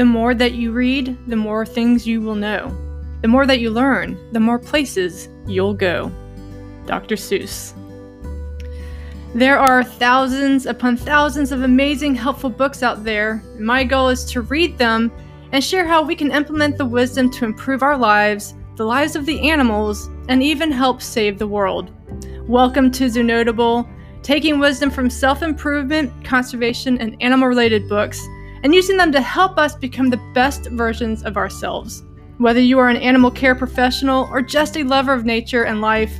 The more that you read, the more things you will know. The more that you learn, the more places you'll go. Dr. Seuss. There are thousands upon thousands of amazing, helpful books out there. My goal is to read them and share how we can implement the wisdom to improve our lives, the lives of the animals, and even help save the world. Welcome to Zoonotable, taking wisdom from self improvement, conservation, and animal related books and using them to help us become the best versions of ourselves. Whether you are an animal care professional or just a lover of nature and life,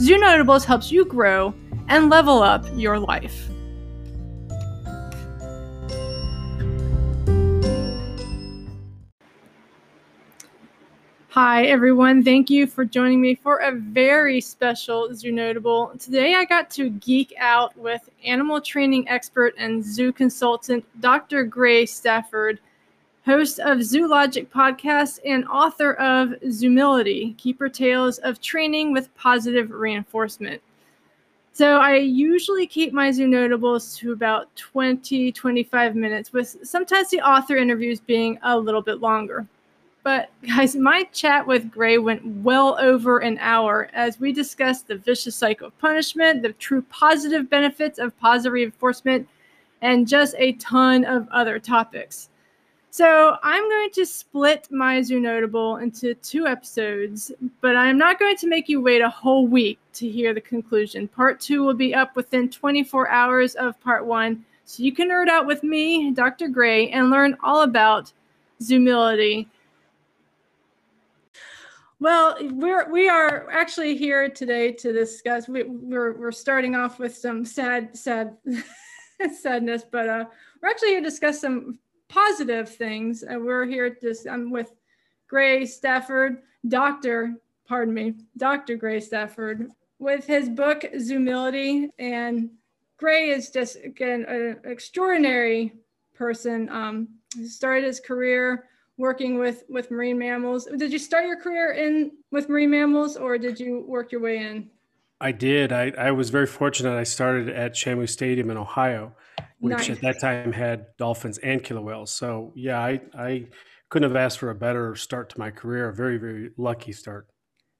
Zoo Notables helps you grow and level up your life. Hi, everyone. Thank you for joining me for a very special Zoo Notable. Today, I got to geek out with animal training expert and zoo consultant Dr. Grey Stafford, host of Zoologic podcast and author of Zoomility Keeper Tales of Training with Positive Reinforcement. So, I usually keep my Zoo Notables to about 20 25 minutes, with sometimes the author interviews being a little bit longer. But guys, my chat with Grey went well over an hour as we discussed the vicious cycle of punishment, the true positive benefits of positive reinforcement, and just a ton of other topics. So I'm going to split my Zoo Notable into two episodes, but I'm not going to make you wait a whole week to hear the conclusion. Part two will be up within 24 hours of part one, so you can nerd out with me, Dr. Grey, and learn all about Zoomility well, we're we are actually here today to discuss. We, we're we're starting off with some sad sad sadness, but uh, we're actually here to discuss some positive things. And we're here to I'm with Grey Stafford, Doctor, pardon me, Doctor Grey Stafford, with his book Zoomility. And Grey is just again an extraordinary person. Um, he started his career working with with marine mammals. Did you start your career in with marine mammals, or did you work your way in? I did. I, I was very fortunate. I started at Shamu Stadium in Ohio, which nice. at that time had dolphins and killer whales. So yeah, I I couldn't have asked for a better start to my career. A very very lucky start.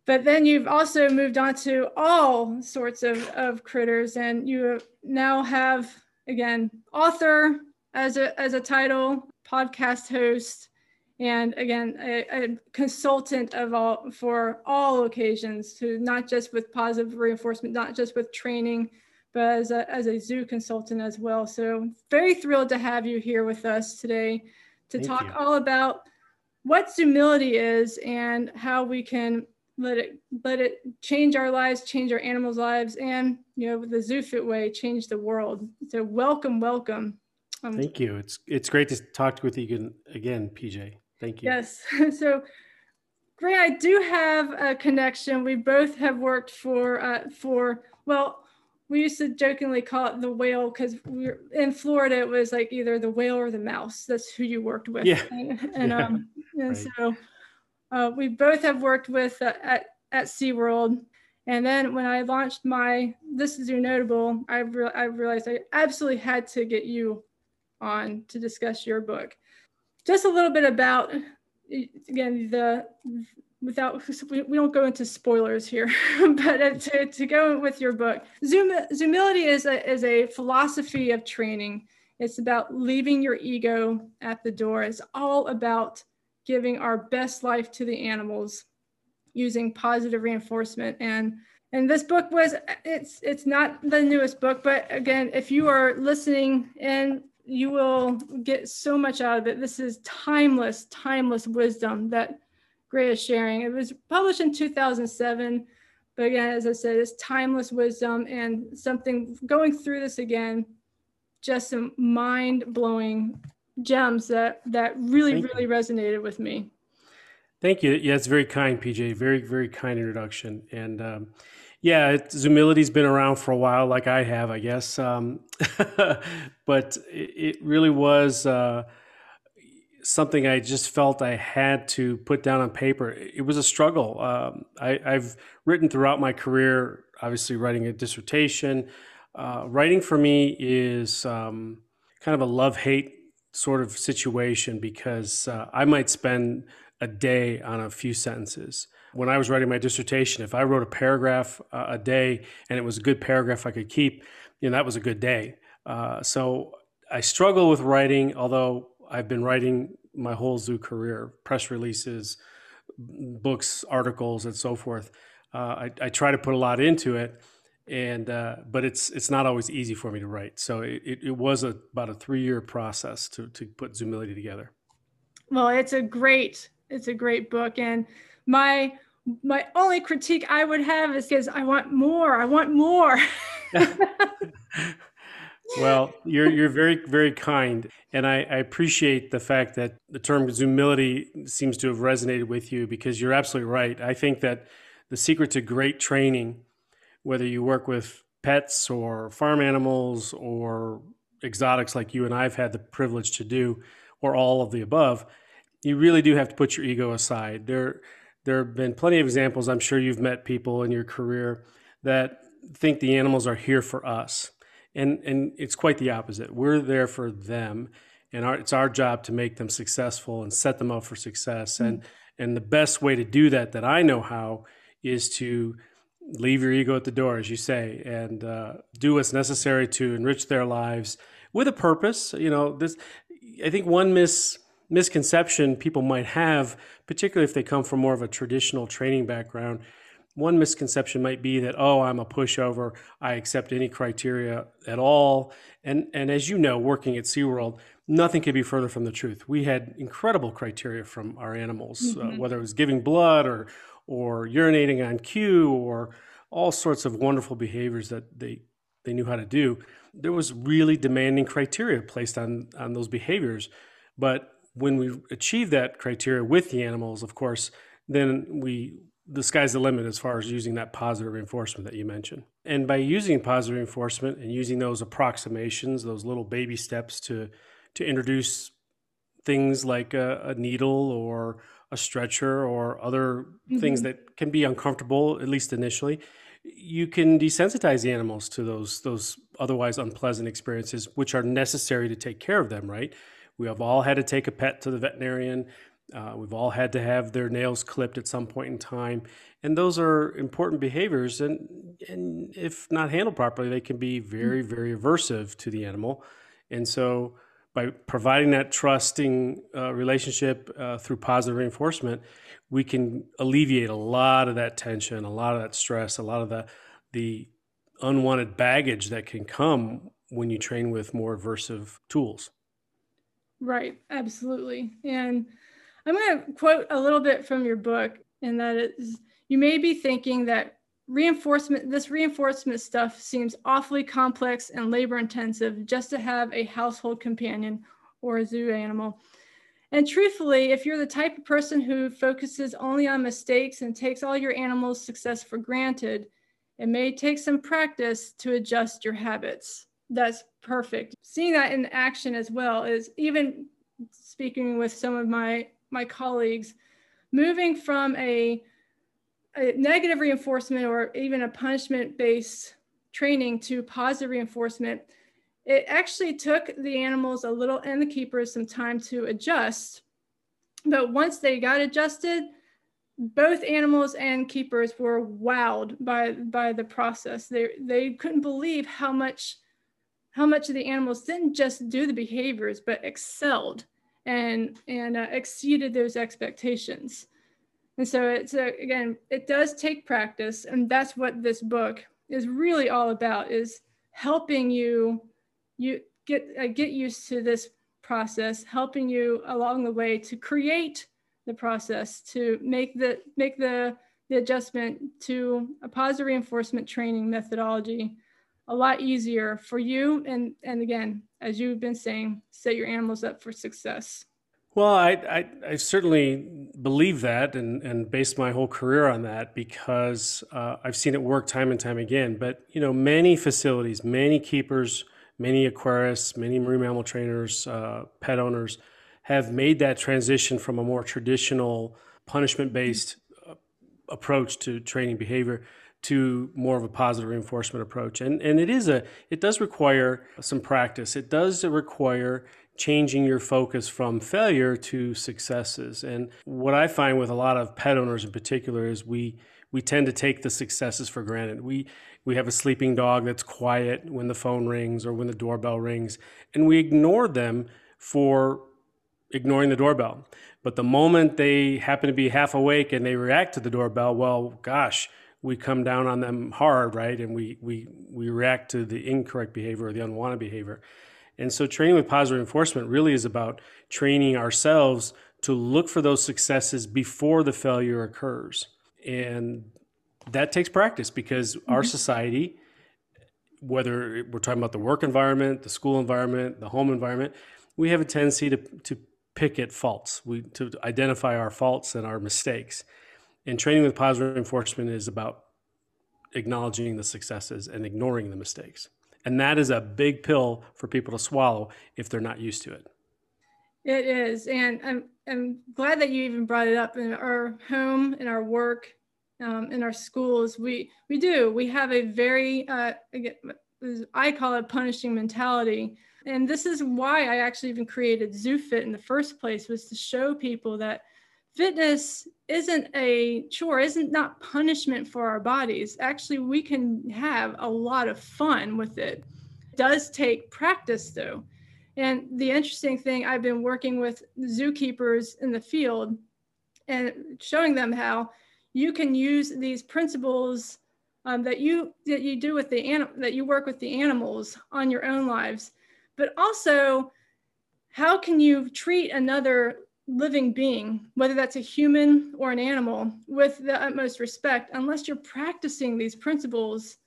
But then you've also moved on to all sorts of, of critters, and you now have again author as a as a title, podcast host, and again a, a, consultant of all for all occasions to not just with positive reinforcement not just with training but as a, as a zoo consultant as well so very thrilled to have you here with us today to Thank talk you. all about what Zoomility is and how we can let it let it change our lives change our animals lives and you know the zoofit way change the world so welcome welcome um, Thank you. It's it's great to talk with you again PJ. Thank you. Yes. so, Grey, I do have a connection. We both have worked for uh, for well, we used to jokingly call it the whale because we in Florida. It was like either the whale or the mouse. That's who you worked with. Yeah. And, and yeah. um, and right. so uh, we both have worked with uh, at at SeaWorld. And then when I launched my This Is Your Zoonotable, I, re- I realized I absolutely had to get you on to discuss your book just a little bit about again the without we, we don't go into spoilers here but uh, to, to go with your book Zoom, zoomility is a, is a philosophy of training. It's about leaving your ego at the door. It's all about giving our best life to the animals using positive reinforcement. And and this book was it's it's not the newest book but again if you are listening and you will get so much out of it. This is timeless, timeless wisdom that Grey is sharing. It was published in 2007, but again, as I said, it's timeless wisdom and something going through this again, just some mind blowing gems that that really, Thank really you. resonated with me. Thank you. Yeah, it's very kind, PJ. Very, very kind introduction. And um, yeah, Zoomility's been around for a while, like I have, I guess. Um, but it, it, really was uh, something I just felt I had to put down on paper. It was a struggle. Um, I, have written throughout my career, obviously writing a dissertation. Uh, writing for me is um, kind of a love hate sort of situation because uh, I might spend a day on a few sentences. When I was writing my dissertation, if I wrote a paragraph uh, a day and it was a good paragraph I could keep, you know, that was a good day. Uh, so I struggle with writing, although I've been writing my whole zoo career, press releases, books, articles, and so forth. Uh, I, I, try to put a lot into it, and uh, but it's it's not always easy for me to write. So it, it, was a, about a three year process to to put Zoomility together. Well, it's a great it's a great book, and my my only critique I would have is because I want more. I want more. well, you're you're very very kind, and I, I, appreciate the fact that the term humility seems to have resonated with you because you're absolutely right. I think that the secret to great training, whether you work with pets or farm animals or exotics like you and I've had the privilege to do, or all of the above, you really do have to put your ego aside. There there have been plenty of examples. I'm sure you've met people in your career that think the animals are here for us and and it's quite the opposite. We're there for them, and our, it's our job to make them successful and set them up for success. Mm-hmm. And and the best way to do that, that I know how, is to leave your ego at the door, as you say, and uh, do what's necessary to enrich their lives with a purpose. You know, this. I think one mis misconception people might have, particularly if they come from more of a traditional training background, one misconception might be that oh i'm a pushover. I accept any criteria at all. And and as you know working at seaworld nothing could be further from the truth. We had incredible criteria from our animals uh, mm-hmm. uh, whether it was giving blood or or urinating on cue or all sorts of wonderful behaviors that they they knew how to do. There was really demanding criteria placed on on those behaviors. But when we achieve that criteria with the animals of course then we the sky's the limit as far as using that positive reinforcement that you mentioned. And by using positive reinforcement and using those approximations, those little baby steps to to introduce things like a, a needle or a stretcher or other mm-hmm. things that can be uncomfortable at least initially, you can desensitize the animals to those those otherwise unpleasant experiences which are necessary to take care of them, right? We have all had to take a pet to the veterinarian uh, we've all had to have their nails clipped at some point in time, and those are important behaviors. And and if not handled properly, they can be very very aversive to the animal. And so, by providing that trusting uh, relationship uh, through positive reinforcement, we can alleviate a lot of that tension, a lot of that stress, a lot of the the unwanted baggage that can come when you train with more aversive tools. Right, absolutely, and I'm going to quote a little bit from your book, and that is you may be thinking that reinforcement, this reinforcement stuff seems awfully complex and labor intensive just to have a household companion or a zoo animal. And truthfully, if you're the type of person who focuses only on mistakes and takes all your animal's success for granted, it may take some practice to adjust your habits. That's perfect. Seeing that in action as well is even speaking with some of my my colleagues, moving from a, a negative reinforcement or even a punishment based training to positive reinforcement, it actually took the animals a little and the keepers some time to adjust. But once they got adjusted, both animals and keepers were wowed by by the process. They they couldn't believe how much how much of the animals didn't just do the behaviors but excelled and and uh, exceeded those expectations. And so it's a, again, it does take practice, and that's what this book is really all about: is helping you you get uh, get used to this process, helping you along the way to create the process to make the make the the adjustment to a positive reinforcement training methodology a lot easier for you and and again as you've been saying set your animals up for success. Well i i, I certainly believe that and and base my whole career on that because uh, i've seen it work time and time again. But you know many facilities many keepers many aquarists many marine mammal trainers uh, pet owners have made that transition from a more traditional punishment based uh, approach to training behavior to more of a positive reinforcement approach. And, and it is a, it does require some practice. It does require changing your focus from failure to successes. And what I find with a lot of pet owners in particular is we we tend to take the successes for granted. We we have a sleeping dog that's quiet when the phone rings or when the doorbell rings, and we ignore them for ignoring the doorbell. But the moment they happen to be half awake and they react to the doorbell, well, gosh, we come down on them hard, right? And we we we react to the incorrect behavior or the unwanted behavior. And so training with positive reinforcement really is about training ourselves to look for those successes before the failure occurs. And that takes practice because mm-hmm. our society, whether we're talking about the work environment, the school environment, the home environment, we have a tendency to, to pick at faults, we, to identify our faults and our mistakes. And training with positive reinforcement is about acknowledging the successes and ignoring the mistakes. And that is a big pill for people to swallow if they're not used to it. It is. And I'm, I'm glad that you even brought it up in our home, in our work, um, in our schools. We, we do. We have a very, uh, I call it punishing mentality. And this is why I actually even created ZooFit in the first place was to show people that fitness isn't a chore, isn't not punishment for our bodies. Actually, we can have a lot of fun with it. It does take practice though. And the interesting thing, I've been working with zookeepers in the field and showing them how you can use these principles um, that you that you do with the anim- that you work with the animals on your own lives, but also how can you treat another living being, whether that's a human or an animal, with the utmost respect, unless you're practicing these principles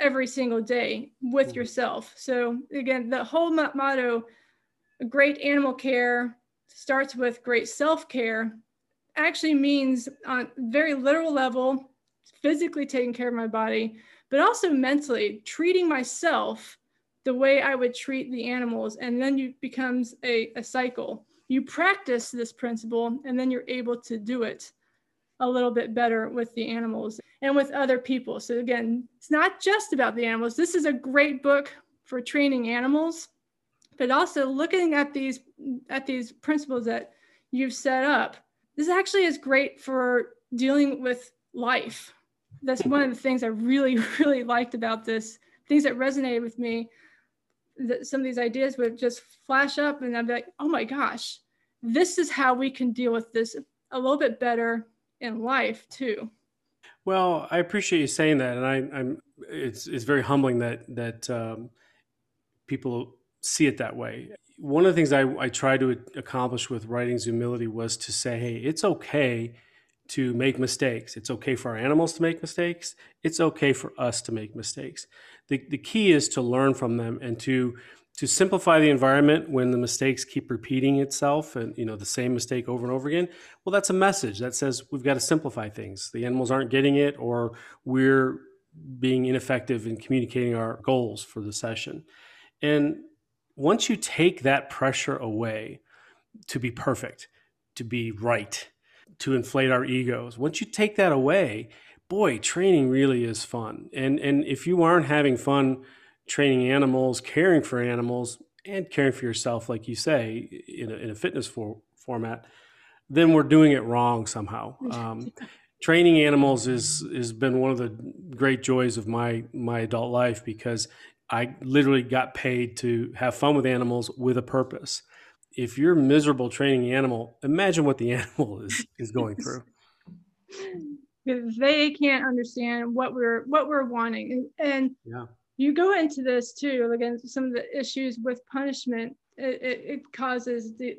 every single day with mm-hmm. yourself. So, again, the whole motto great animal care starts with great self care actually means on very literal level physically taking care of my body but also mentally treating myself the way i would treat the animals and then it becomes a, a cycle you practice this principle and then you're able to do it a little bit better with the animals and with other people. So again, it's not just about the animals. This is a great book for training animals, but also looking at these at these principles that you've set up. This actually is great for dealing with life. That's one of the things I really, really liked about this, things that resonated with me that some of these ideas would just flash up and I'd be like, oh my gosh, this is how we can deal with this a little bit better in life too. Well, I appreciate you saying that, and I, am it's it's very humbling that that um, people see it that way. One of the things I, I tried to accomplish with writing Zoomility was to say, hey, it's okay to make mistakes. It's okay for our animals to make mistakes. It's okay for us to make mistakes. The, the key is to learn from them and to to simplify the environment when the mistakes keep repeating itself and you know the same mistake over and over again well that's a message that says we've got to simplify things the animals aren't getting it or we're being ineffective in communicating our goals for the session and once you take that pressure away to be perfect to be right to inflate our egos once you take that away boy training really is fun and and if you aren't having fun training animals, caring for animals, and caring for yourself, like you say, in a, in a fitness for, format, then we're doing it wrong somehow. Um, training animals is has been one of the great joys of my my adult life because I literally got paid to have fun with animals with a purpose. If you're miserable training the animal, imagine what the animal is is going through. they can't understand what we're what we're wanting, and, and yeah. you go into this too again some of the issues with punishment it, it, it, causes the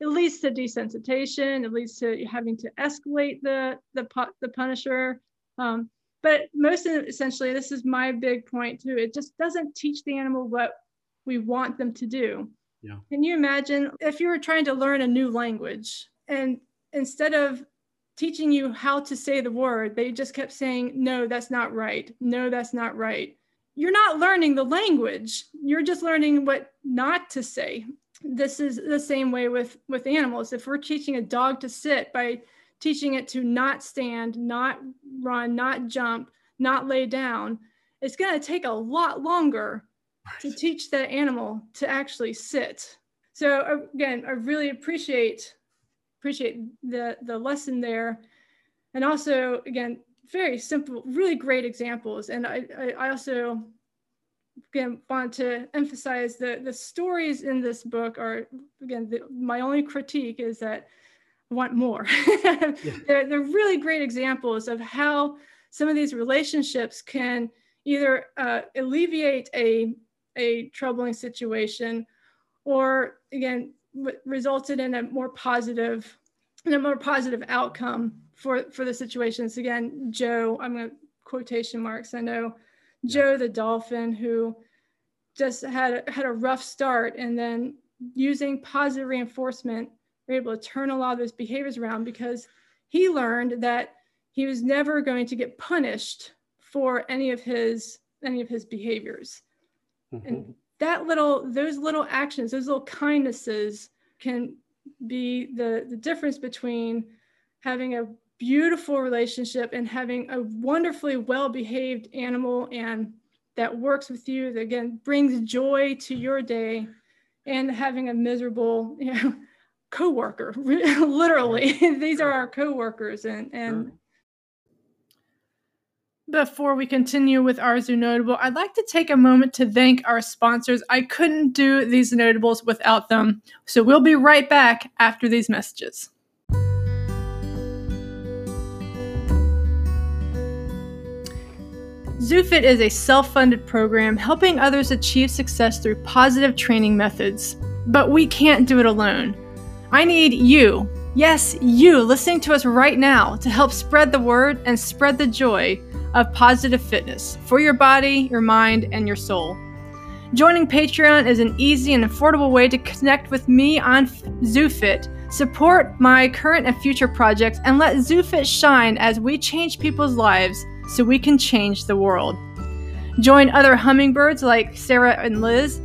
it leads to desensitization it leads to having to escalate the the, the punisher. Um, but most essentially this is my big point too it just doesn't teach the animal what we want them to do yeah. can you imagine if you were trying to learn a new language and instead of teaching you how to say the word they just kept saying no that's not right. No that's not right. You're not learning the language. You're just learning what not to say. This is the same way with with animals. If we're teaching a dog to sit by teaching it to not stand not run not jump not lay down it's going to take a lot longer to teach that animal to actually sit. So uh, again, I really appreciate appreciate the the lesson there, and also again, very simple, really great examples. And I I, I also again want to emphasize that the stories in this book are again the, my only critique is that I want more. yeah. they're, they're really great examples of how some of these relationships can either uh, alleviate a, a troubling situation or again resulted in a more positive in a more positive outcome for for the situations. Again joe i'm going to quotation marks i know. Joe the dolphin who just had had a rough start and then using positive reinforcement were able to turn a lot of those behaviors around because he learned that he was never going to get punished for any of his any of his behaviors mm-hmm. and that little those little actions those little kindnesses can be the the difference between having a beautiful relationship and having a wonderfully well behaved animal and that works with you that again brings joy to your day and having a miserable you know co-worker literally these are our co-workers and and. Before we continue with our Zoo Notable, I'd like to take a moment to thank our sponsors. I couldn't do these notables without them. So we'll be right back after these messages. ZooFit is a self funded program helping others achieve success through positive training methods. But we can't do it alone. I need you, yes, you listening to us right now, to help spread the word and spread the joy of positive fitness for your body, your mind, and your soul. Joining Patreon is an easy and affordable way to connect with me on ZooFit, support my current and future projects, and let ZooFit shine as we change people's lives so we can change the world. Join other hummingbirds like Sarah and Liz,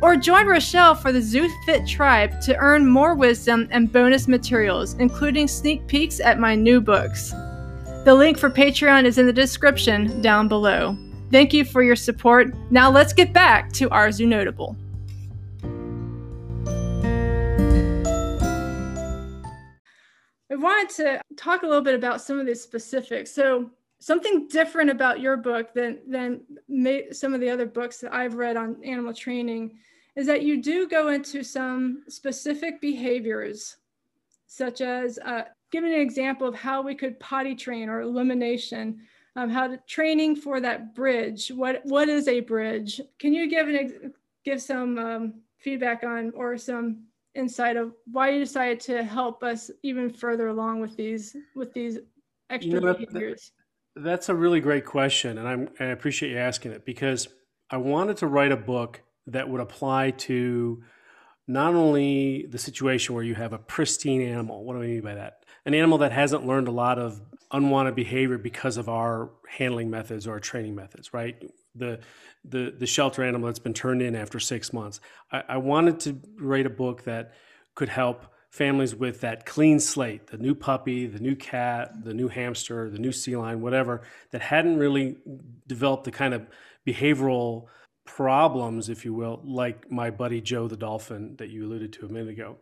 or join Rochelle for the ZooFit tribe to earn more wisdom and bonus materials, including sneak peeks at my new books. The link for Patreon is in the description down below. Thank you for your support. Now let's get back to our Zoo Notable. I wanted to talk a little bit about some of the specifics. So something different about your book than than some of the other books that I've read on animal training is that you do go into some specific behaviors, such as uh, giving an example of how we could potty train or elimination, um, how to training for that bridge. What what is a bridge? Can you give an give some um, feedback on or some insight of why you decided to help us even further along with these with these extra you know, behaviors? That's a really great question, and I'm, I appreciate you asking it because I wanted to write a book that would apply to not only the situation where you have a pristine animal. What do I mean by that? An animal that hasn't learned a lot of unwanted behavior because of our handling methods or our training methods, right? The the the shelter animal that's been turned in after six months. I, I wanted to write a book that could help families with that clean slate the new puppy, the new cat, the new hamster, the new sea lion, whatever, that hadn't really developed the kind of behavioral problems, if you will, like my buddy Joe the dolphin that you alluded to a minute ago.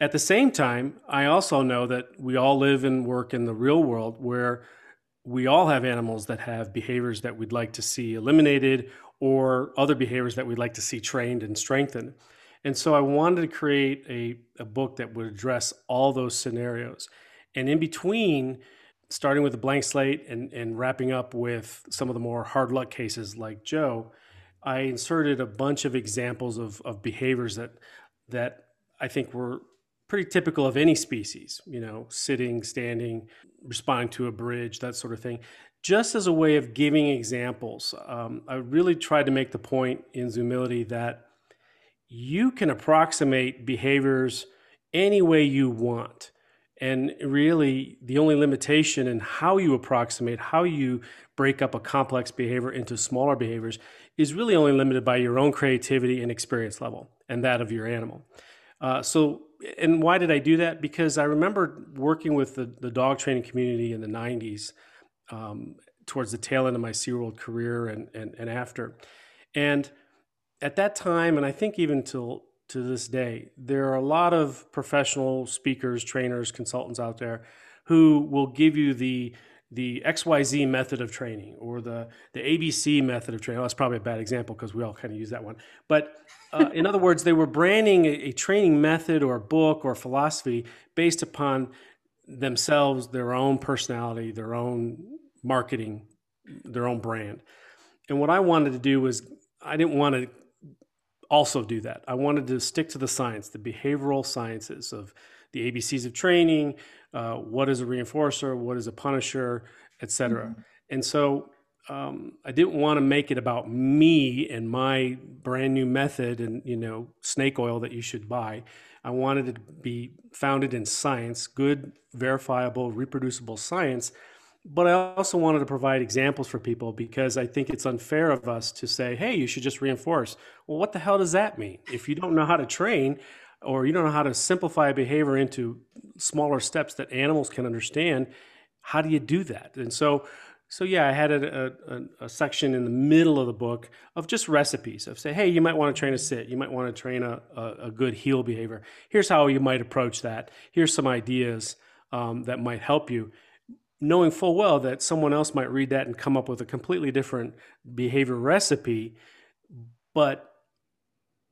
At the same time, I also know that we all live and work in the real world where we all have animals that have behaviors that we'd like to see eliminated or other behaviors that we'd like to see trained and strengthened. And so I wanted to create a, a book that would address all those scenarios. And in between, starting with a blank slate and, and wrapping up with some of the more hard luck cases like Joe, I inserted a bunch of examples of, of behaviors that that I think were pretty typical of any species, you know, sitting, standing, responding to a bridge, that sort of thing. Just as a way of giving examples, um, I really tried to make the point in Zoomility that you can approximate behaviors any way you want. And really, the only limitation in how you approximate, how you break up a complex behavior into smaller behaviors, is really only limited by your own creativity and experience level and that of your animal. Uh, so, and why did I do that? Because I remember working with the, the dog training community in the 90s um, towards the tail end of my SeaWorld career and, and, and after. And at that time, and I think even till to this day, there are a lot of professional speakers, trainers, consultants out there who will give you the the XYZ method of training or the the ABC method of training. Well, that's probably a bad example because we all kind of use that one. But uh, in other words, they were branding a, a, training method or a book or philosophy based upon themselves, their own personality, their own marketing, their own brand. And what I wanted to do was I didn't want to also do that. I wanted to stick to the science, the behavioral sciences of the ABCs of training, uh, what is a reinforcer, what is a punisher, etc. Mm-hmm. And so um, I didn't want to make it about me and my brand new method and you know snake oil that you should buy. I wanted it to be founded in science, good, verifiable, reproducible science. But I also wanted to provide examples for people because I think it's unfair of us to say, hey, you should just reinforce. Well, what the hell does that mean? If you don't know how to train, or you don't know how to simplify a behavior into smaller steps that animals can understand, how do you do that? And so, so yeah, I had a, a, a, section in the middle of the book of just recipes of say, hey, you might want to train a sit, you might want to train a, a, a good heel behavior. Here's how you might approach that. Here's some ideas um, that might help you, knowing full well that someone else might read that and come up with a completely different behavior recipe, but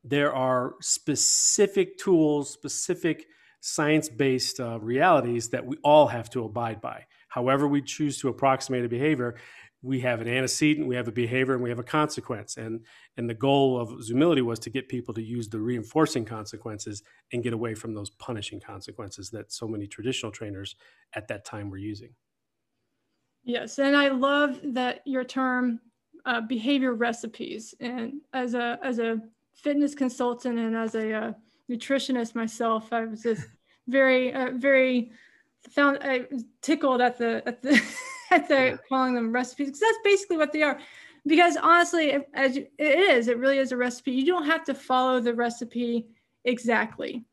there are specific tools, specific science based uh, realities that we all have to abide by. However, we choose to approximate a behavior, we have an antecedent, we have a behavior, and we have a consequence. And, and the goal of Zoomility was to get people to use the reinforcing consequences and get away from those punishing consequences that so many traditional trainers at that time were using. Yes, and I love that your term uh, behavior recipes. And as a as a fitness consultant and as a uh, nutritionist myself, I was just very, uh, very found I tickled at the at the at the yeah. calling them recipes because that's basically what they are. Because honestly, as you, it is, it really is a recipe. You don't have to follow the recipe exactly.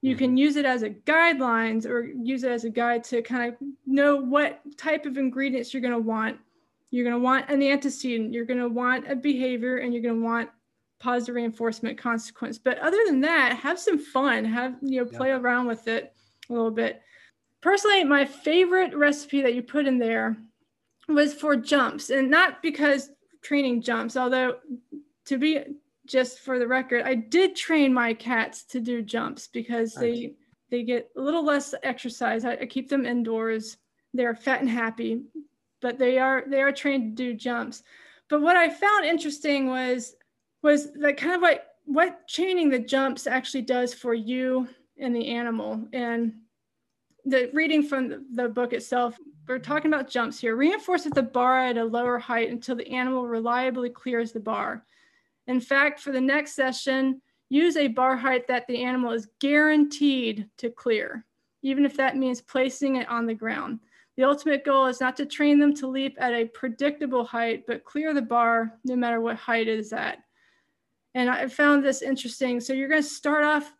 You can mm-hmm. use it as a guidelines or use it as a guide to kind of know what type of ingredients you're going to want. You're going to want an antecedent, you're going to want a behavior, and you're going to want positive reinforcement consequence. But other than that, have some fun, have, you know, play yeah. around with it a little bit. Personally, my favorite recipe that you put in there was for jumps and not because training jumps, although to be just for the record, I did train my cats to do jumps because they they get a little less exercise. I, I keep them indoors. They're fat and happy, but they are they are trained to do jumps. But what I found interesting was was that kind of like what chaining the jumps actually does for you and the animal. And the reading from the book itself, we're talking about jumps here. Reinforce the bar at a lower height until the animal reliably clears the bar. In fact, for the next session, use a bar height that the animal is guaranteed to clear, even if that means placing it on the ground. The ultimate goal is not to train them to leap at a predictable height, but clear the bar no matter what height it is at. And I found this interesting. So you're going to start off.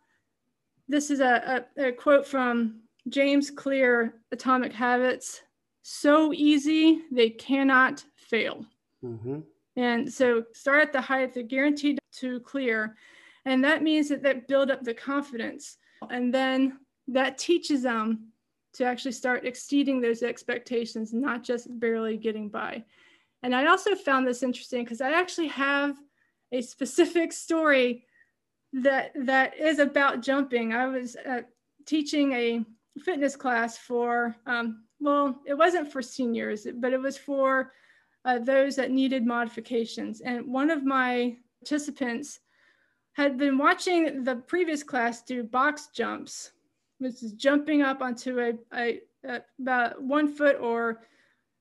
This is a, a, a quote from James Clear, Atomic Habits. So easy, they cannot fail. Mm-hmm. And so start at the height they're guaranteed to clear. And that means that that build up the confidence. And then that teaches them to actually start exceeding those expectations, not just barely getting by. And I also found this interesting because I actually have a specific story that that is about jumping. I was uh, teaching a fitness class for um, well, it wasn't for seniors, but it was for uh, those that needed modifications. And one of my participants had been watching the previous class do box jumps, which is jumping up onto a, a, a about one foot or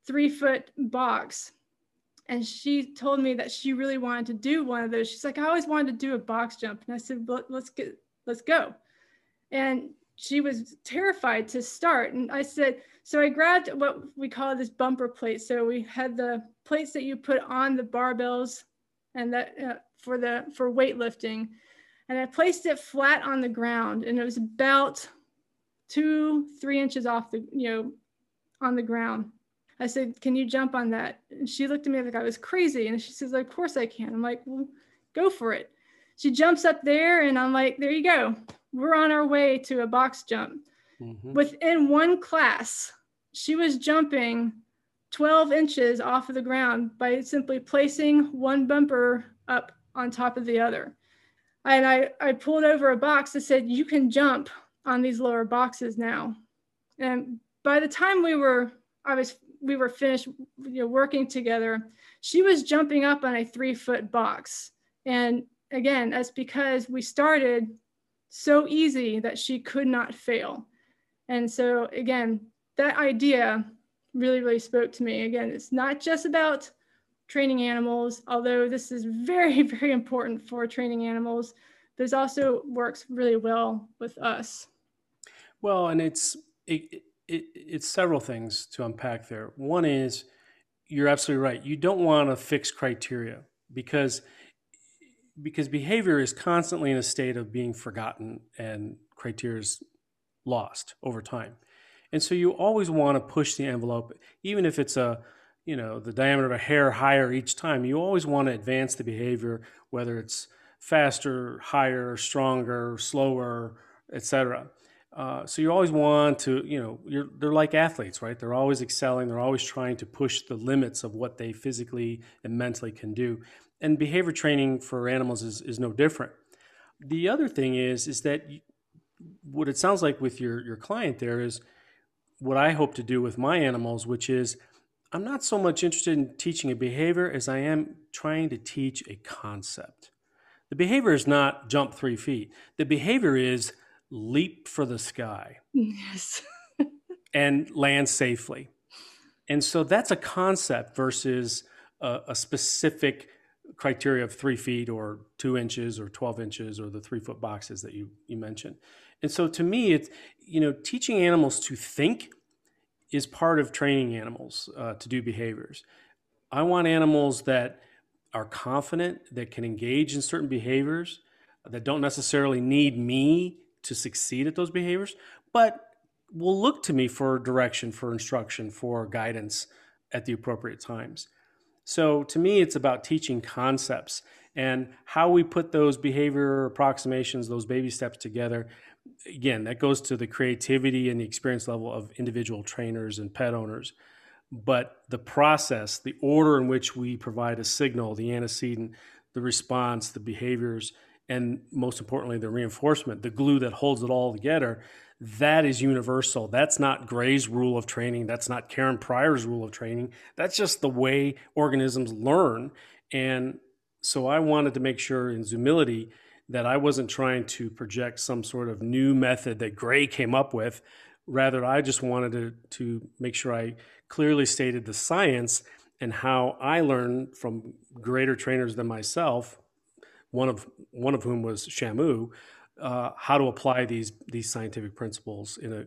three foot box and she told me that she really wanted to do one of those. She's like, I always wanted to do a box jump. And I said, let's get, let's go. And she was terrified to start. And I said, so I grabbed what we call this bumper plate. So we had the plates that you put on the barbells and that uh, for the, for weightlifting. And I placed it flat on the ground and it was about two, three inches off the, you know, on the ground. I said, Can you jump on that? And she looked at me like I was crazy. And she says, Of course I can. I'm like, Well, go for it. She jumps up there, and I'm like, there you go. We're on our way to a box jump. Mm-hmm. Within one class, she was jumping 12 inches off of the ground by simply placing one bumper up on top of the other. And I, I pulled over a box that said, You can jump on these lower boxes now. And by the time we were, I was, we were finished you know, working together, she was jumping up on a three foot box. And again, that's because we started so easy that she could not fail. And so, again, that idea really, really spoke to me. Again, it's not just about training animals, although this is very, very important for training animals. This also works really well with us. Well, and it's it, it, it's several things to unpack there. One is you're absolutely right. You don't want a fixed criteria because because behavior is constantly in a state of being forgotten and criteria is lost over time. And so you always want to push the envelope, even if it's a, you know, the diameter of a hair higher each time. You always want to advance the behavior, whether it's faster, higher, stronger, slower, etc. Uh, so you always want to, you know, you're, they're like athletes, right? They're always excelling. They're always trying to push the limits of what they physically and mentally can do. And behavior training for animals is, is no different. The other thing is, is that what it sounds like with your, your client there is what I hope to do with my animals, which is I'm not so much interested in teaching a behavior as I am trying to teach a concept. The behavior is not jump three feet. The behavior is leap for the sky. Yes. and land safely. And so that's a concept versus a, a, specific criteria of three feet or two inches or 12 inches or the three foot boxes that you, you mentioned. And so to me, it's, you know, teaching animals to think is part of training animals uh, to do behaviors. I want animals that are confident, that can engage in certain behaviors, that don't necessarily need me to succeed at those behaviors, but will look to me for direction, for instruction, for guidance at the appropriate times. So to me, it's about teaching concepts and how we put those behavior approximations, those baby steps together. Again, that goes to the creativity and the experience level of individual trainers and pet owners. But the process, the order in which we provide a signal, the antecedent, the response, the behaviors, and most importantly, the reinforcement, the glue that holds it all together, that is universal. That's not Grey's rule of training. That's not Karen Pryor's rule of training. That's just the way organisms learn. And so I wanted to make sure in Zoomility that I wasn't trying to project some sort of new method that Grey came up with. Rather, I just wanted to, to make sure I clearly stated the science and how I learned from greater trainers than myself one of one of whom was Shamu, uh, how to apply these these scientific principles in a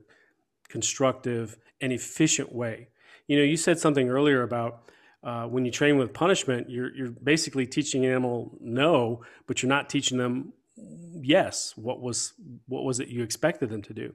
constructive and efficient way. You know, you said something earlier about uh, when you train with punishment, you're you're basically teaching an animal no, but you're not teaching them yes. What was what was it you expected them to do?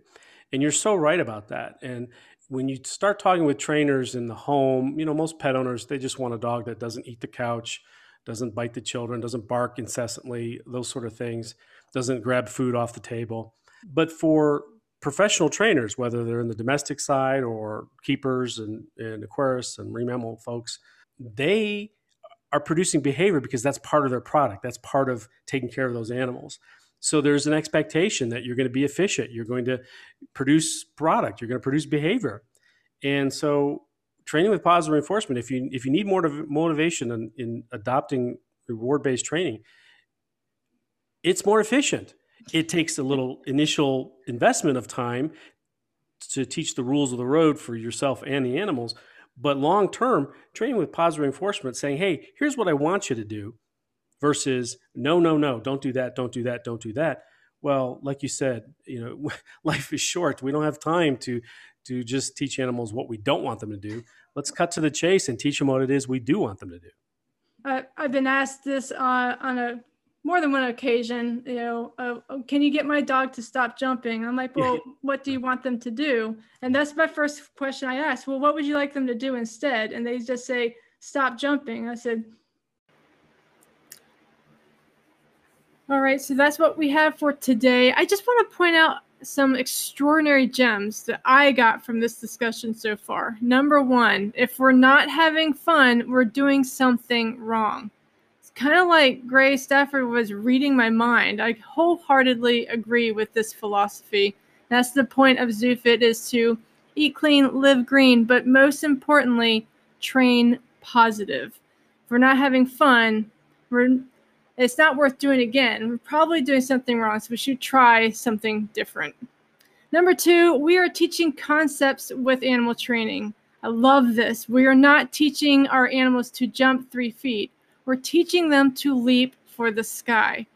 And you're so right about that. And when you start talking with trainers in the home, you know, most pet owners they just want a dog that doesn't eat the couch doesn't bite the children, doesn't bark incessantly, those sort of things, doesn't grab food off the table. But for professional trainers, whether they're in the domestic side or keepers and, and aquarists and marine mammal folks, they are producing behavior because that's part of their product. That's part of taking care of those animals. So there's an expectation that you're going to be efficient. You're going to produce product. You're going to produce behavior. And so training with positive reinforcement if you if you need more motivation in, in adopting reward based training it's more efficient. It takes a little initial investment of time to teach the rules of the road for yourself and the animals but long term training with positive reinforcement saying hey here's what i want you to do versus no no no don't do that don't do that don't do that. Well like you said you know life is short. We don't have time to to just teach animals what we don't want them to do. Let's cut to the chase and teach them what it is we do want them to do. Uh, I've been asked this uh, on a more than one occasion. You know, uh, can you get my dog to stop jumping? I'm like, well, what do you want them to do? And that's my first question I asked. Well, what would you like them to do instead? And they just say, stop jumping. I said, All right, so that's what we have for today. I just want to point out some extraordinary gems that I got from this discussion so far. Number one, if we're not having fun, we're doing something wrong. It's kind of like Grey Stafford was reading my mind. I wholeheartedly agree with this philosophy. That's the point of ZooFit is to eat clean, live green, but most importantly, train positive. If we're not having fun, we're it's not worth doing again. We're probably doing something wrong, so we should try something different. Number two, we are teaching concepts with animal training. I love this. We are not teaching our animals to jump three feet, we're teaching them to leap for the sky.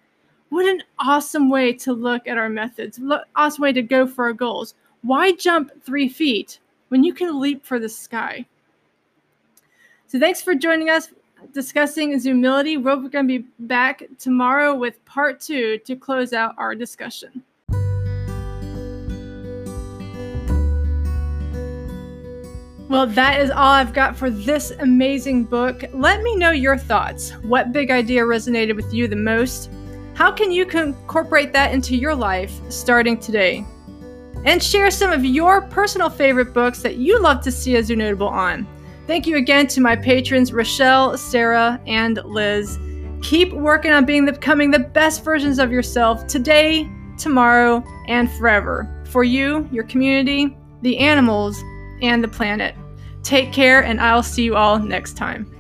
What an awesome way to look at our methods, awesome way to go for our goals. Why jump three feet when you can leap for the sky? So, thanks for joining us discussing Zoomility. We're going to be back tomorrow with part two to close out our discussion. Well, that is all I've got for this amazing book. Let me know your thoughts. What big idea resonated with you the most? How can you incorporate that into your life starting today? And share some of your personal favorite books that you love to see a Zoonotable on. Thank you again to my patrons, Rochelle, Sarah, and Liz. Keep working on being the, becoming the best versions of yourself today, tomorrow, and forever. For you, your community, the animals, and the planet. Take care, and I'll see you all next time.